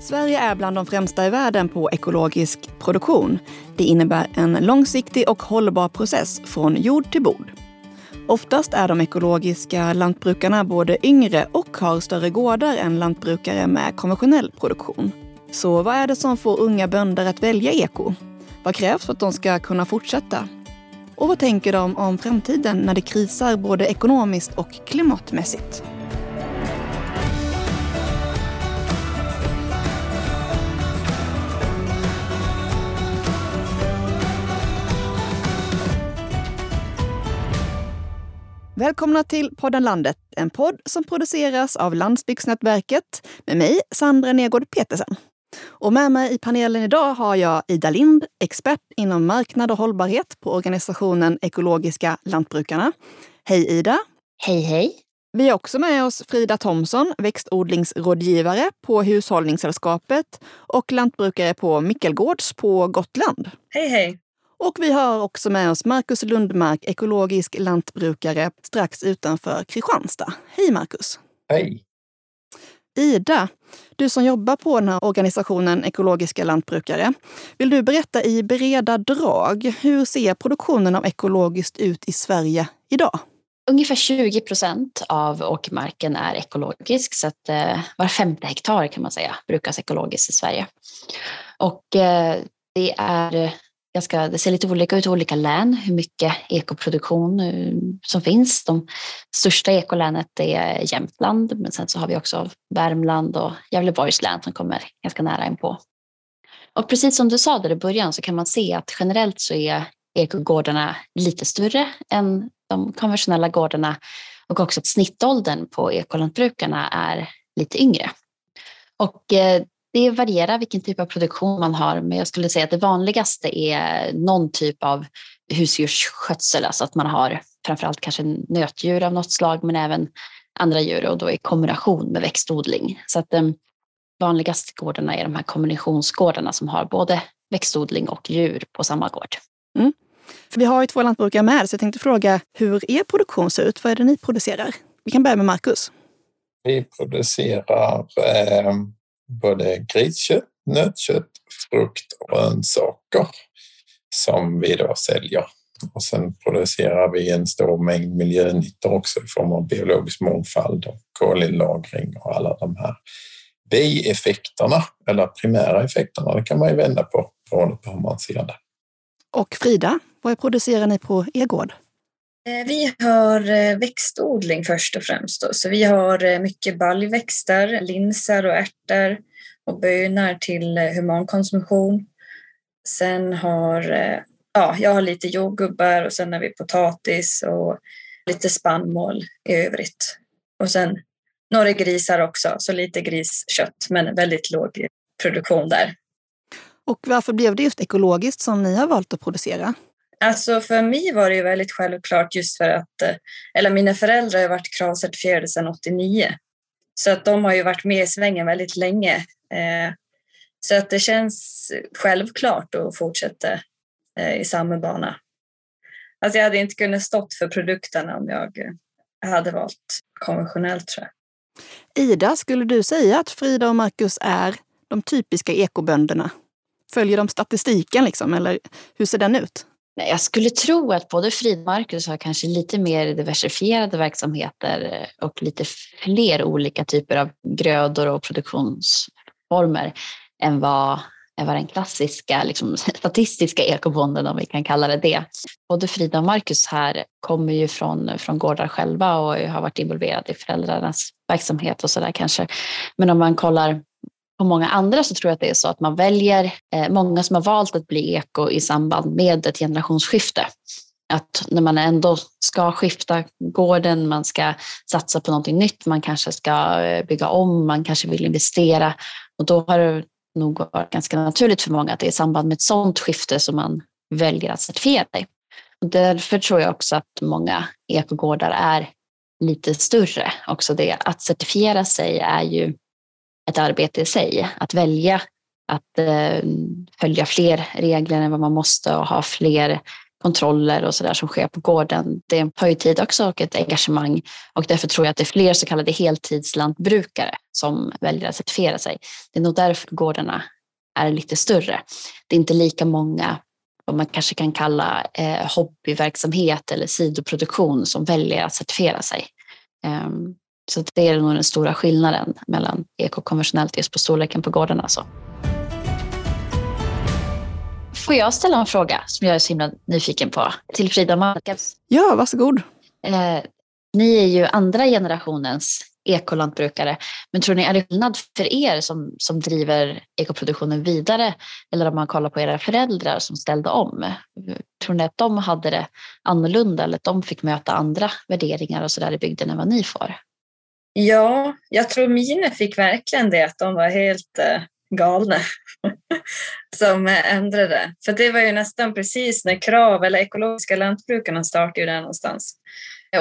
Sverige är bland de främsta i världen på ekologisk produktion. Det innebär en långsiktig och hållbar process från jord till bord. Oftast är de ekologiska lantbrukarna både yngre och har större gårdar än lantbrukare med konventionell produktion. Så vad är det som får unga bönder att välja eko? Vad krävs för att de ska kunna fortsätta? Och vad tänker de om framtiden när det krisar både ekonomiskt och klimatmässigt? Välkomna till podden Landet, en podd som produceras av Landsbygdsnätverket med mig, Sandra Negård Petersen. Och med mig i panelen idag har jag Ida Lind, expert inom marknad och hållbarhet på organisationen Ekologiska Lantbrukarna. Hej Ida! Hej hej! Vi har också med oss Frida Thomsson, växtodlingsrådgivare på Hushållningssällskapet och lantbrukare på Mickelgårds på Gotland. Hej hej! Och vi har också med oss Marcus Lundmark, ekologisk lantbrukare strax utanför Kristianstad. Hej Marcus! Hej! Ida, du som jobbar på den här organisationen Ekologiska lantbrukare. Vill du berätta i breda drag, hur ser produktionen av ekologiskt ut i Sverige idag? Ungefär 20 procent av åkermarken är ekologisk, så att eh, var femte hektar kan man säga brukas ekologiskt i Sverige. Och eh, det är ganska, det ser lite olika ut i olika län hur mycket ekoproduktion eh, som finns. De största ekolänet är Jämtland, men sen så har vi också Värmland och Gävleborgs län som kommer ganska nära inpå. Och precis som du sa där i början så kan man se att generellt så är ekogårdarna lite större än de konventionella gårdarna och också att snittåldern på ekolantbrukarna är lite yngre. Och eh, det varierar vilken typ av produktion man har, men jag skulle säga att det vanligaste är någon typ av husdjursskötsel, alltså att man har framförallt kanske nötdjur av något slag, men även andra djur och då i kombination med växtodling. Så att de eh, vanligaste gårdarna är de här kombinationsgårdarna som har både växtodling och djur på samma gård. Mm. För vi har ju två lantbrukare med, så jag tänkte fråga hur er produktion ser ut. Vad är det ni producerar? Vi kan börja med Marcus. Vi producerar eh, både griskött, nötkött, frukt och grönsaker som vi då säljer. Och sen producerar vi en stor mängd miljönyttor också i form av biologisk mångfald och kolinlagring och alla de här bieffekterna eller primära effekterna. Det kan man ju vända på beroende på hur man ser det. Och Frida, vad producerar ni på er gård? Eh, vi har eh, växtodling först och främst. Då. Så vi har eh, mycket baljväxter, linser och ärtor och bönor till humankonsumtion. Sen har ja, jag har lite jordgubbar och sen har vi potatis och lite spannmål i övrigt. Och sen några grisar också, så lite griskött men väldigt låg produktion där. Och varför blev det just ekologiskt som ni har valt att producera? Alltså för mig var det ju väldigt självklart just för att, eh, eller mina föräldrar har varit kravcertifierade sedan 89. Så att de har ju varit med i svängen väldigt länge. Eh, så att det känns självklart att fortsätta eh, i samma bana. Alltså jag hade inte kunnat stått för produkterna om jag hade valt konventionellt tror jag. Ida, skulle du säga att Frida och Marcus är de typiska ekobönderna? Följer de statistiken liksom, eller hur ser den ut? Nej, jag skulle tro att både Frid och Marcus har kanske lite mer diversifierade verksamheter eh, och lite fler olika typer av grödor och produktionsformer än vad, än vad den klassiska liksom, statistiska ekobonden, om vi kan kalla det det. Både Frida och Marcus här kommer ju från, från gårdar själva och har varit involverade i föräldrarnas verksamhet och sådär kanske. Men om man kollar på många andra så tror jag att det är så att man väljer, eh, många som har valt att bli eko i samband med ett generationsskifte. Att när man ändå ska skifta gården, man ska satsa på någonting nytt, man kanske ska eh, bygga om, man kanske vill investera. Och då har det nog varit ganska naturligt för många att det är i samband med ett sådant skifte som man väljer att certifiera sig. Och därför tror jag också att många ekogårdar är lite större. Också det att certifiera sig är ju ett arbete i sig. Att välja att eh, följa fler regler än vad man måste och ha fler kontroller och sådär som sker på gården, det tar ju tid också och ett engagemang. Och därför tror jag att det är fler så kallade heltidslantbrukare som väljer att certifiera sig. Det är nog därför gårdarna är lite större. Det är inte lika många vad man kanske kan kalla eh, hobbyverksamhet eller sidoproduktion som väljer att certifiera sig. Um, så det är nog den stora skillnaden mellan eko och konventionellt just på storleken på gårdarna. Alltså. Får jag ställa en fråga som jag är så himla nyfiken på till Frida Markas? Ja, varsågod. Eh, ni är ju andra generationens ekolantbrukare. Men tror ni, är det skillnad för er som, som driver ekoproduktionen vidare? Eller om man kollar på era föräldrar som ställde om? Tror ni att de hade det annorlunda eller att de fick möta andra värderingar och så där i bygden än vad ni får? Ja, jag tror mina fick verkligen det att de var helt eh, galna som ändrade. För det var ju nästan precis när KRAV eller ekologiska lantbrukarna startade ju där någonstans.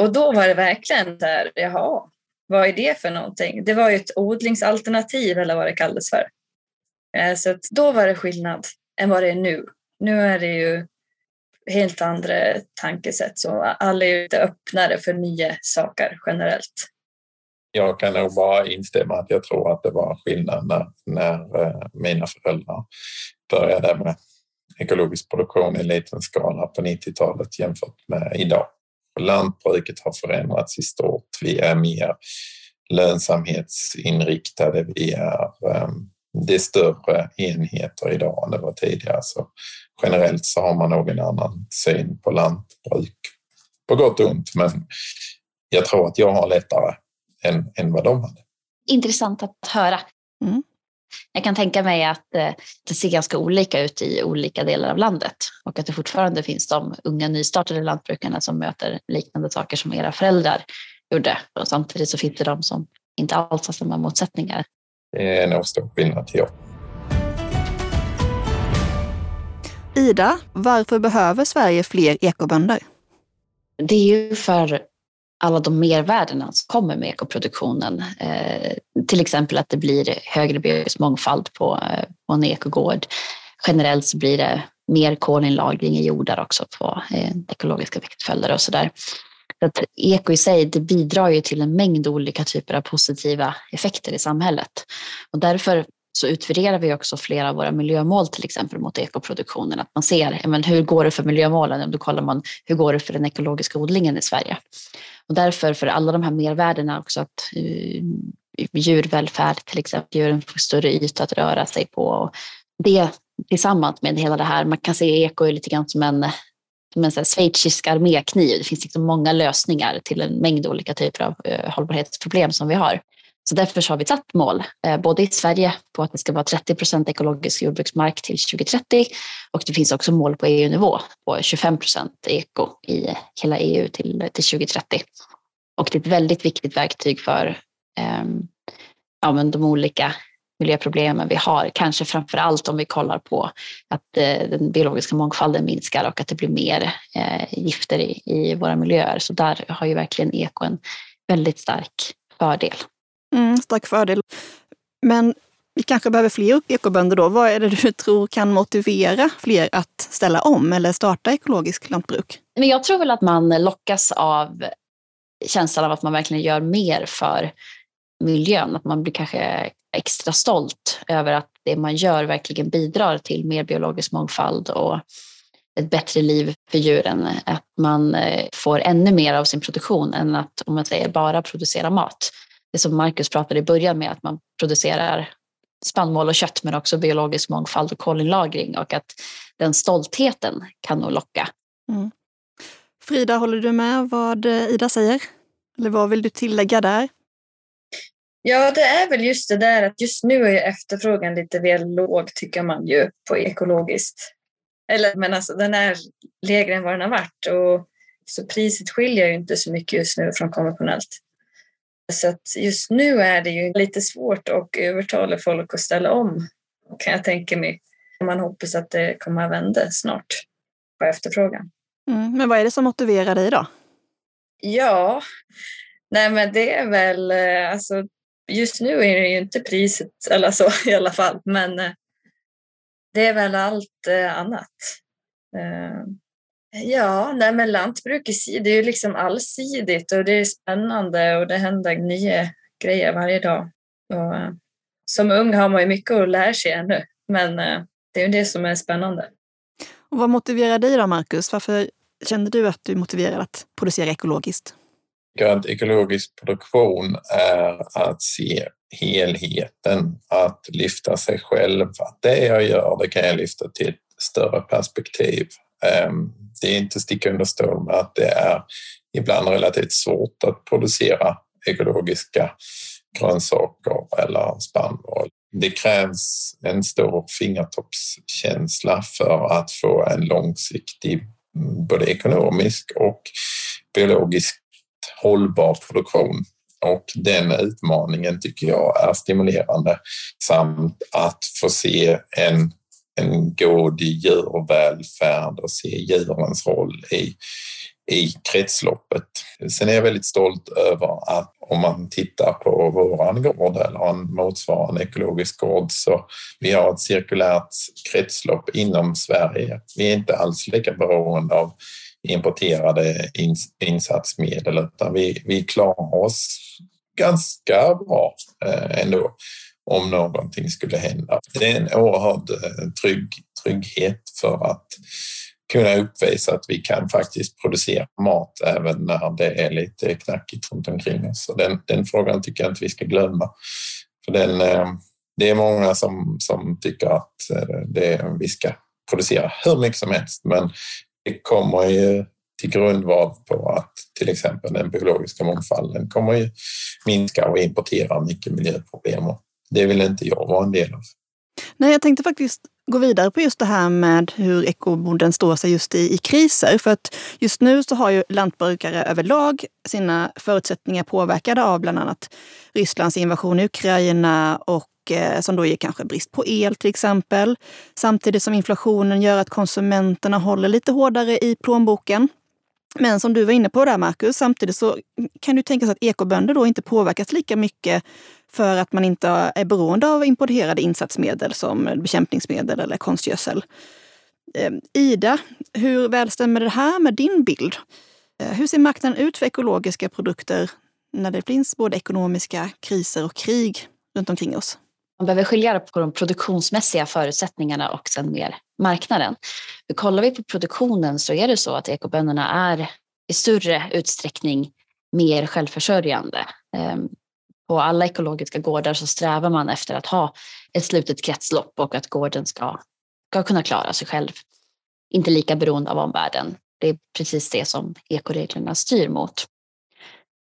Och då var det verkligen där, jaha, vad är det för någonting? Det var ju ett odlingsalternativ eller vad det kallades för. Eh, så då var det skillnad än vad det är nu. Nu är det ju helt andra tankesätt så alla är lite öppnare för nya saker generellt. Jag kan nog bara instämma att jag tror att det var skillnad när, när eh, mina föräldrar började med ekologisk produktion i liten skala på 90-talet jämfört med idag. Lantbruket har förändrats i stort. Vi är mer lönsamhetsinriktade. Vi är, ehm, det är större enheter idag än det var tidigare. Så generellt så har man nog en annan syn på lantbruk. På gott och ont, men jag tror att jag har lättare än, än vad de hade. Intressant att höra. Mm. Jag kan tänka mig att eh, det ser ganska olika ut i olika delar av landet och att det fortfarande finns de unga nystartade lantbrukarna som möter liknande saker som era föräldrar gjorde. Och samtidigt så finns det de som inte alls har samma motsättningar. Det är nog stor skillnad, ja. Ida, varför behöver Sverige fler ekobönder? Det är ju för alla de mervärdena som kommer med ekoproduktionen. Eh, till exempel att det blir högre biologisk mångfald på, eh, på en ekogård. Generellt så blir det mer kolinlagring i jordar också på eh, ekologiska växtföljder och sådär. Så att eko i sig det bidrar ju till en mängd olika typer av positiva effekter i samhället. Och därför så utvärderar vi också flera av våra miljömål till exempel mot ekoproduktionen. Att man ser men hur går det för miljömålen? Då kollar man hur går det för den ekologiska odlingen i Sverige. Och därför för alla de här mervärdena också att eh, djurvälfärd till exempel, djuren får större yta att röra sig på. Och det tillsammans med hela det här, man kan se eko lite grann som en som en schweizisk armékniv. Det finns liksom många lösningar till en mängd olika typer av eh, hållbarhetsproblem som vi har. Så därför har vi satt mål, eh, både i Sverige på att det ska vara 30 procent ekologisk jordbruksmark till 2030 och det finns också mål på EU-nivå på 25 procent eko i hela EU till, till 2030. Och det är ett väldigt viktigt verktyg för eh, ja, men de olika miljöproblemen vi har. Kanske framför allt om vi kollar på att eh, den biologiska mångfalden minskar och att det blir mer eh, gifter i, i våra miljöer. Så där har ju verkligen eko en väldigt stark fördel. Mm, stark fördel. Men vi kanske behöver fler ekobönder då. Vad är det du tror kan motivera fler att ställa om eller starta ekologiskt lantbruk? Men jag tror väl att man lockas av känslan av att man verkligen gör mer för miljön. Att man blir kanske extra stolt över att det man gör verkligen bidrar till mer biologisk mångfald och ett bättre liv för djuren. Att man eh, får ännu mer av sin produktion än att, om man säger, bara producera mat det som Marcus pratade i början med att man producerar spannmål och kött men också biologisk mångfald och kolinlagring och att den stoltheten kan nog locka. Mm. Frida, håller du med vad Ida säger? Eller vad vill du tillägga där? Ja, det är väl just det där att just nu är efterfrågan lite väl låg tycker man ju på ekologiskt. Eller men alltså den är lägre än vad den har varit och så priset skiljer ju inte så mycket just nu från konventionellt. Så att just nu är det ju lite svårt att övertala folk att ställa om, kan jag tänka mig. Man hoppas att det kommer att vända snart på efterfrågan. Mm, men vad är det som motiverar dig då? Ja, nej men det är väl, eh, alltså just nu är det ju inte priset eller så i alla fall, men eh, det är väl allt eh, annat. Ja, nej men lantbruk i sig, det är ju liksom allsidigt och det är spännande och det händer nya grejer varje dag. Och, eh, som ung har man ju mycket att lära sig ännu, men eh, det är ju det som är spännande. Och vad motiverar dig då, Marcus? Varför kände du att du är motiverad att producera ekologiskt? att ekologisk produktion är att se helheten, att lyfta sig själv. Det jag gör, det kan jag lyfta till ett större perspektiv. Det är inte sticka under stol med att det är ibland relativt svårt att producera ekologiska grönsaker eller spannmål. Det krävs en stor fingertoppskänsla för att få en långsiktig både ekonomisk och biologiskt hållbar produktion. Och den utmaningen tycker jag är stimulerande samt att få se en, en god djurvälfärd och se djurens roll i, i kretsloppet. Sen är jag väldigt stolt över att om man tittar på våran gård eller en motsvarande ekologisk gård så vi har ett cirkulärt kretslopp inom Sverige. Vi är inte alls lika beroende av importerade insatsmedel utan vi, vi klarar oss ganska bra eh, ändå om någonting skulle hända. Det är en oerhörd eh, trygg, trygghet för att kunna uppvisa att vi kan faktiskt producera mat även när det är lite knackigt runt omkring oss. Så den, den frågan tycker jag inte vi ska glömma. För den, eh, det är många som, som tycker att eh, det, vi ska producera hur mycket som helst men det kommer ju till grundval på att till exempel den biologiska mångfalden kommer ju minska och importera mycket miljöproblem. Och det vill inte jag vara en del av. Nej, jag tänkte faktiskt gå vidare på just det här med hur ekobonden står sig just i, i kriser. För att just nu så har ju lantbrukare överlag sina förutsättningar påverkade av bland annat Rysslands invasion i Ukraina och Eh, som då ger kanske brist på el till exempel. Samtidigt som inflationen gör att konsumenterna håller lite hårdare i plånboken. Men som du var inne på där Marcus, samtidigt så kan du tänka sig att ekobönder då inte påverkas lika mycket för att man inte är beroende av importerade insatsmedel som bekämpningsmedel eller konstgödsel. Ehm, Ida, hur väl stämmer det här med din bild? Eh, hur ser marknaden ut för ekologiska produkter när det finns både ekonomiska kriser och krig runt omkring oss? Man behöver skilja på de produktionsmässiga förutsättningarna och sen mer marknaden. För kollar vi på produktionen så är det så att ekobönderna är i större utsträckning mer självförsörjande. Ehm, på alla ekologiska gårdar så strävar man efter att ha ett slutet kretslopp och att gården ska, ska kunna klara sig själv. Inte lika beroende av omvärlden. Det är precis det som ekoreglerna styr mot.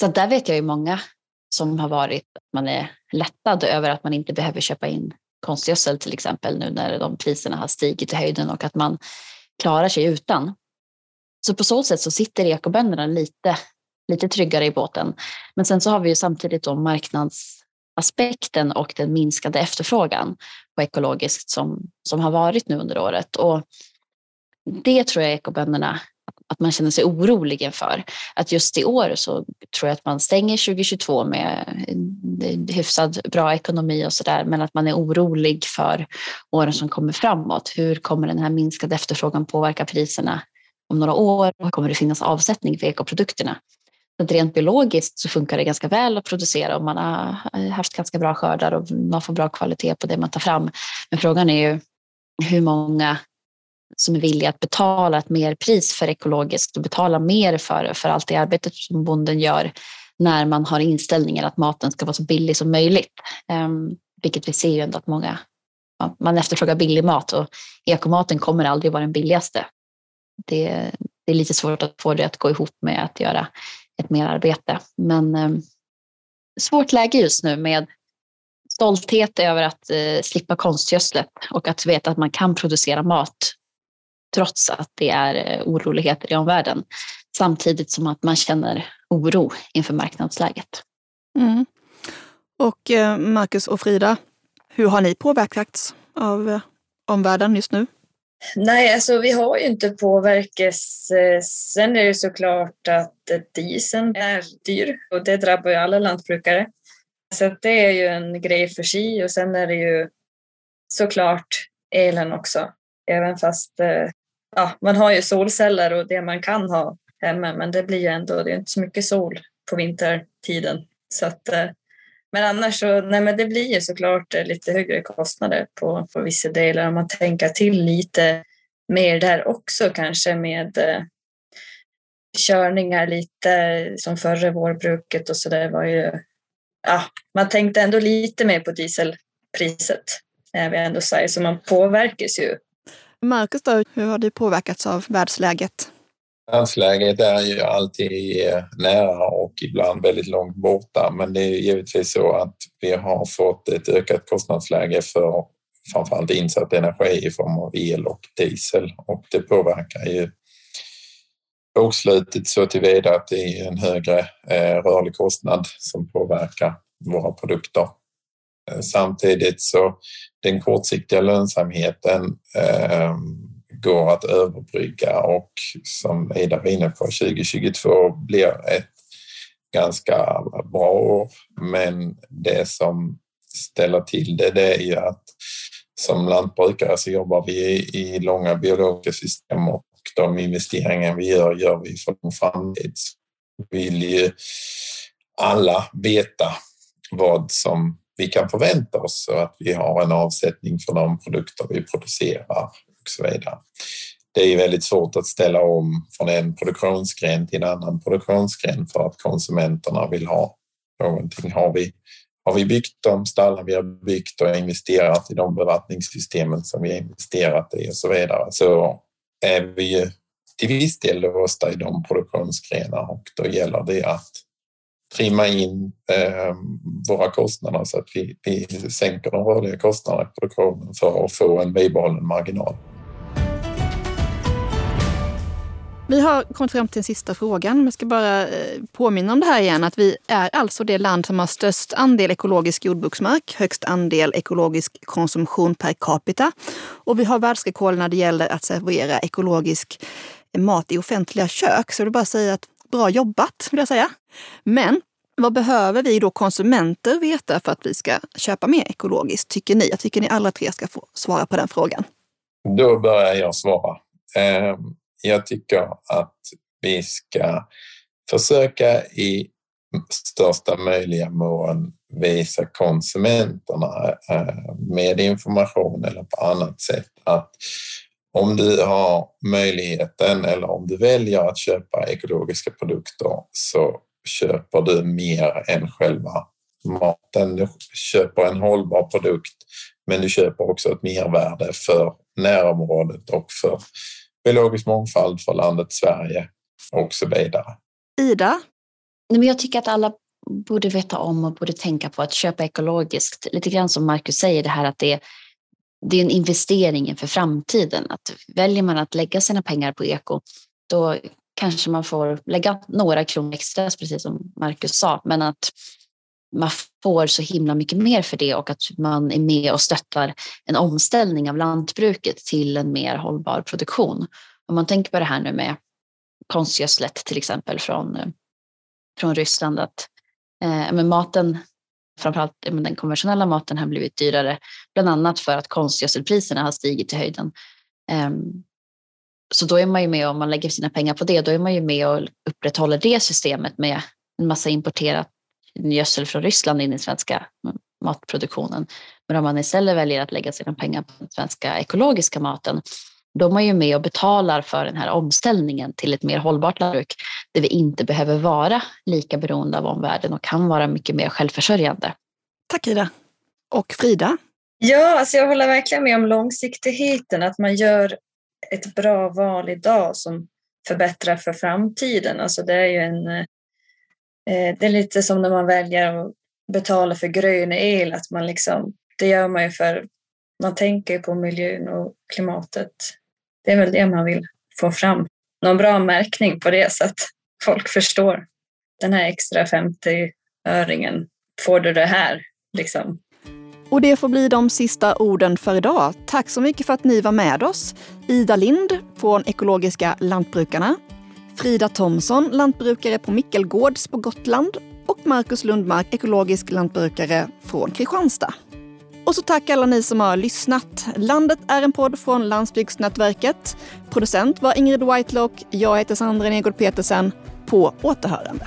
Så där vet jag ju många som har varit att man är lättad över att man inte behöver köpa in konstgödsel till exempel nu när de priserna har stigit i höjden och att man klarar sig utan. Så på så sätt så sitter ekobönderna lite, lite tryggare i båten. Men sen så har vi ju samtidigt då marknadsaspekten och den minskade efterfrågan på ekologiskt som, som har varit nu under året. Och det tror jag ekobönderna att man känner sig orolig inför. Att just i år så tror jag att man stänger 2022 med hyfsad bra ekonomi och sådär, men att man är orolig för åren som kommer framåt. Hur kommer den här minskade efterfrågan påverka priserna om några år? Och kommer det finnas avsättning för ekoprodukterna? Rent biologiskt så funkar det ganska väl att producera och man har haft ganska bra skördar och man får bra kvalitet på det man tar fram. Men frågan är ju hur många som är villiga att betala ett mer pris för ekologiskt och betala mer för, för allt det arbetet som bonden gör när man har inställningen att maten ska vara så billig som möjligt. Um, vilket vi ser ju ändå att många, ja, man efterfrågar billig mat och ekomaten kommer aldrig vara den billigaste. Det, det, är lite svårt att få det att gå ihop med att göra ett merarbete. Men um, svårt läge just nu med stolthet över att eh, slippa konstgödslet och att veta att man kan producera mat trots att det är eh, oroligheter i omvärlden. Samtidigt som att man känner oro inför marknadsläget. Mm. Och eh, Marcus och Frida, hur har ni påverkats av eh, omvärlden just nu? Nej, alltså vi har ju inte påverkats. Sen är det såklart att dieseln är dyr och det drabbar ju alla lantbrukare. Så det är ju en grej för sig och sen är det ju såklart elen också. Även fast ja, man har ju solceller och det man kan ha hemma men det blir ju ändå, det är inte så mycket sol på vintertiden. Så att, eh, men annars så, nej men det blir ju såklart eh, lite högre kostnader på, på vissa delar om man tänker till lite mer där också kanske med eh, körningar lite som förra vårbruket och så där var ju, ja, man tänkte ändå lite mer på dieselpriset är vi ändå säger, så man påverkas ju. Marcus då, hur har du påverkats av världsläget? Världsläget är ju alltid eh, nära och ibland väldigt långt borta, men det är givetvis så att vi har fått ett ökat kostnadsläge för framförallt insatt energi i form av el och diesel och det påverkar ju bokslutet så tillvida att det är en högre eh, rörlig kostnad som påverkar våra produkter. Eh, samtidigt så den kortsiktiga lönsamheten eh, går att överbrygga och som Ida var inne på 2022 blir ett ganska bra år. Men det som ställer till det, det är ju att som lantbrukare så jobbar vi i långa biologiska system och de investeringar vi gör, gör vi för en framtid. Så vill ju alla veta vad som vi kan förvänta oss så att vi har en avsättning för de produkter vi producerar och så vidare. Det är väldigt svårt att ställa om från en produktionsgren till en annan produktionsgren för att konsumenterna vill ha någonting. Har vi, har vi byggt de stallar vi har byggt och investerat i de bevattningssystemen som vi har investerat i och så vidare så är vi ju till viss del låsta i de produktionsgrenar och då gäller det att trimma in eh, våra kostnader så att vi, vi sänker de rörliga kostnaderna i produktionen för att få en bibehållen marginal. Vi har kommit fram till den sista frågan. men Jag ska bara eh, påminna om det här igen, att vi är alltså det land som har störst andel ekologisk jordbruksmark, högst andel ekologisk konsumtion per capita och vi har världsrekord när det gäller att servera ekologisk mat i offentliga kök. Så det är bara att säga att bra jobbat, vill jag säga. Men vad behöver vi då konsumenter veta för att vi ska köpa mer ekologiskt, tycker ni? Jag tycker ni alla tre ska få svara på den frågan. Då börjar jag svara. Ehm, jag tycker att vi ska försöka i största möjliga mån visa konsumenterna eh, med information eller på annat sätt att om du har möjligheten eller om du väljer att köpa ekologiska produkter så köper du mer än själva maten. Du köper en hållbar produkt men du köper också ett mervärde för närområdet och för biologisk mångfald för landet Sverige och så vidare. Ida? jag tycker att alla borde veta om och borde tänka på att köpa ekologiskt. Lite grann som Marcus säger, det här att det är, det är en investering inför framtiden. Att väljer man att lägga sina pengar på eko, då kanske man får lägga några kronor extra, precis som Marcus sa, men att man får så himla mycket mer för det och att man är med och stöttar en omställning av lantbruket till en mer hållbar produktion. Om man tänker på det här nu med konstgödslet till exempel från, eh, från Ryssland, att eh, men maten, framförallt den konventionella maten har blivit dyrare, bland annat för att konstgödselpriserna har stigit i höjden. Ehm, så då är man ju med, om man lägger sina pengar på det, då är man ju med och upprätthåller det systemet med en massa importerat gödsel från Ryssland in i den svenska matproduktionen. Men om man istället väljer att lägga sina pengar på den svenska ekologiska maten, då är ju med och betalar för den här omställningen till ett mer hållbart lantbruk där vi inte behöver vara lika beroende av omvärlden och kan vara mycket mer självförsörjande. Tack Ida. Och Frida? Ja, alltså jag håller verkligen med om långsiktigheten, att man gör ett bra val idag som förbättrar för framtiden. Alltså det är ju en... Eh, det är lite som när man väljer att betala för grön el, att man liksom, det gör man ju för man tänker på miljön och klimatet. Det är väl det man vill få fram. Någon bra märkning på det så att folk förstår. Den här extra 50-öringen, får du det här? Liksom. Och det får bli de sista orden för idag. Tack så mycket för att ni var med oss. Ida Lind från Ekologiska Lantbrukarna, Frida Thomsson, lantbrukare på Mickelgårds på Gotland och Marcus Lundmark, ekologisk lantbrukare från Kristianstad. Och så tack alla ni som har lyssnat. Landet är en podd från Landsbygdsnätverket. Producent var Ingrid Whitelock. Jag heter Sandra Negård Petersen. På återhörande.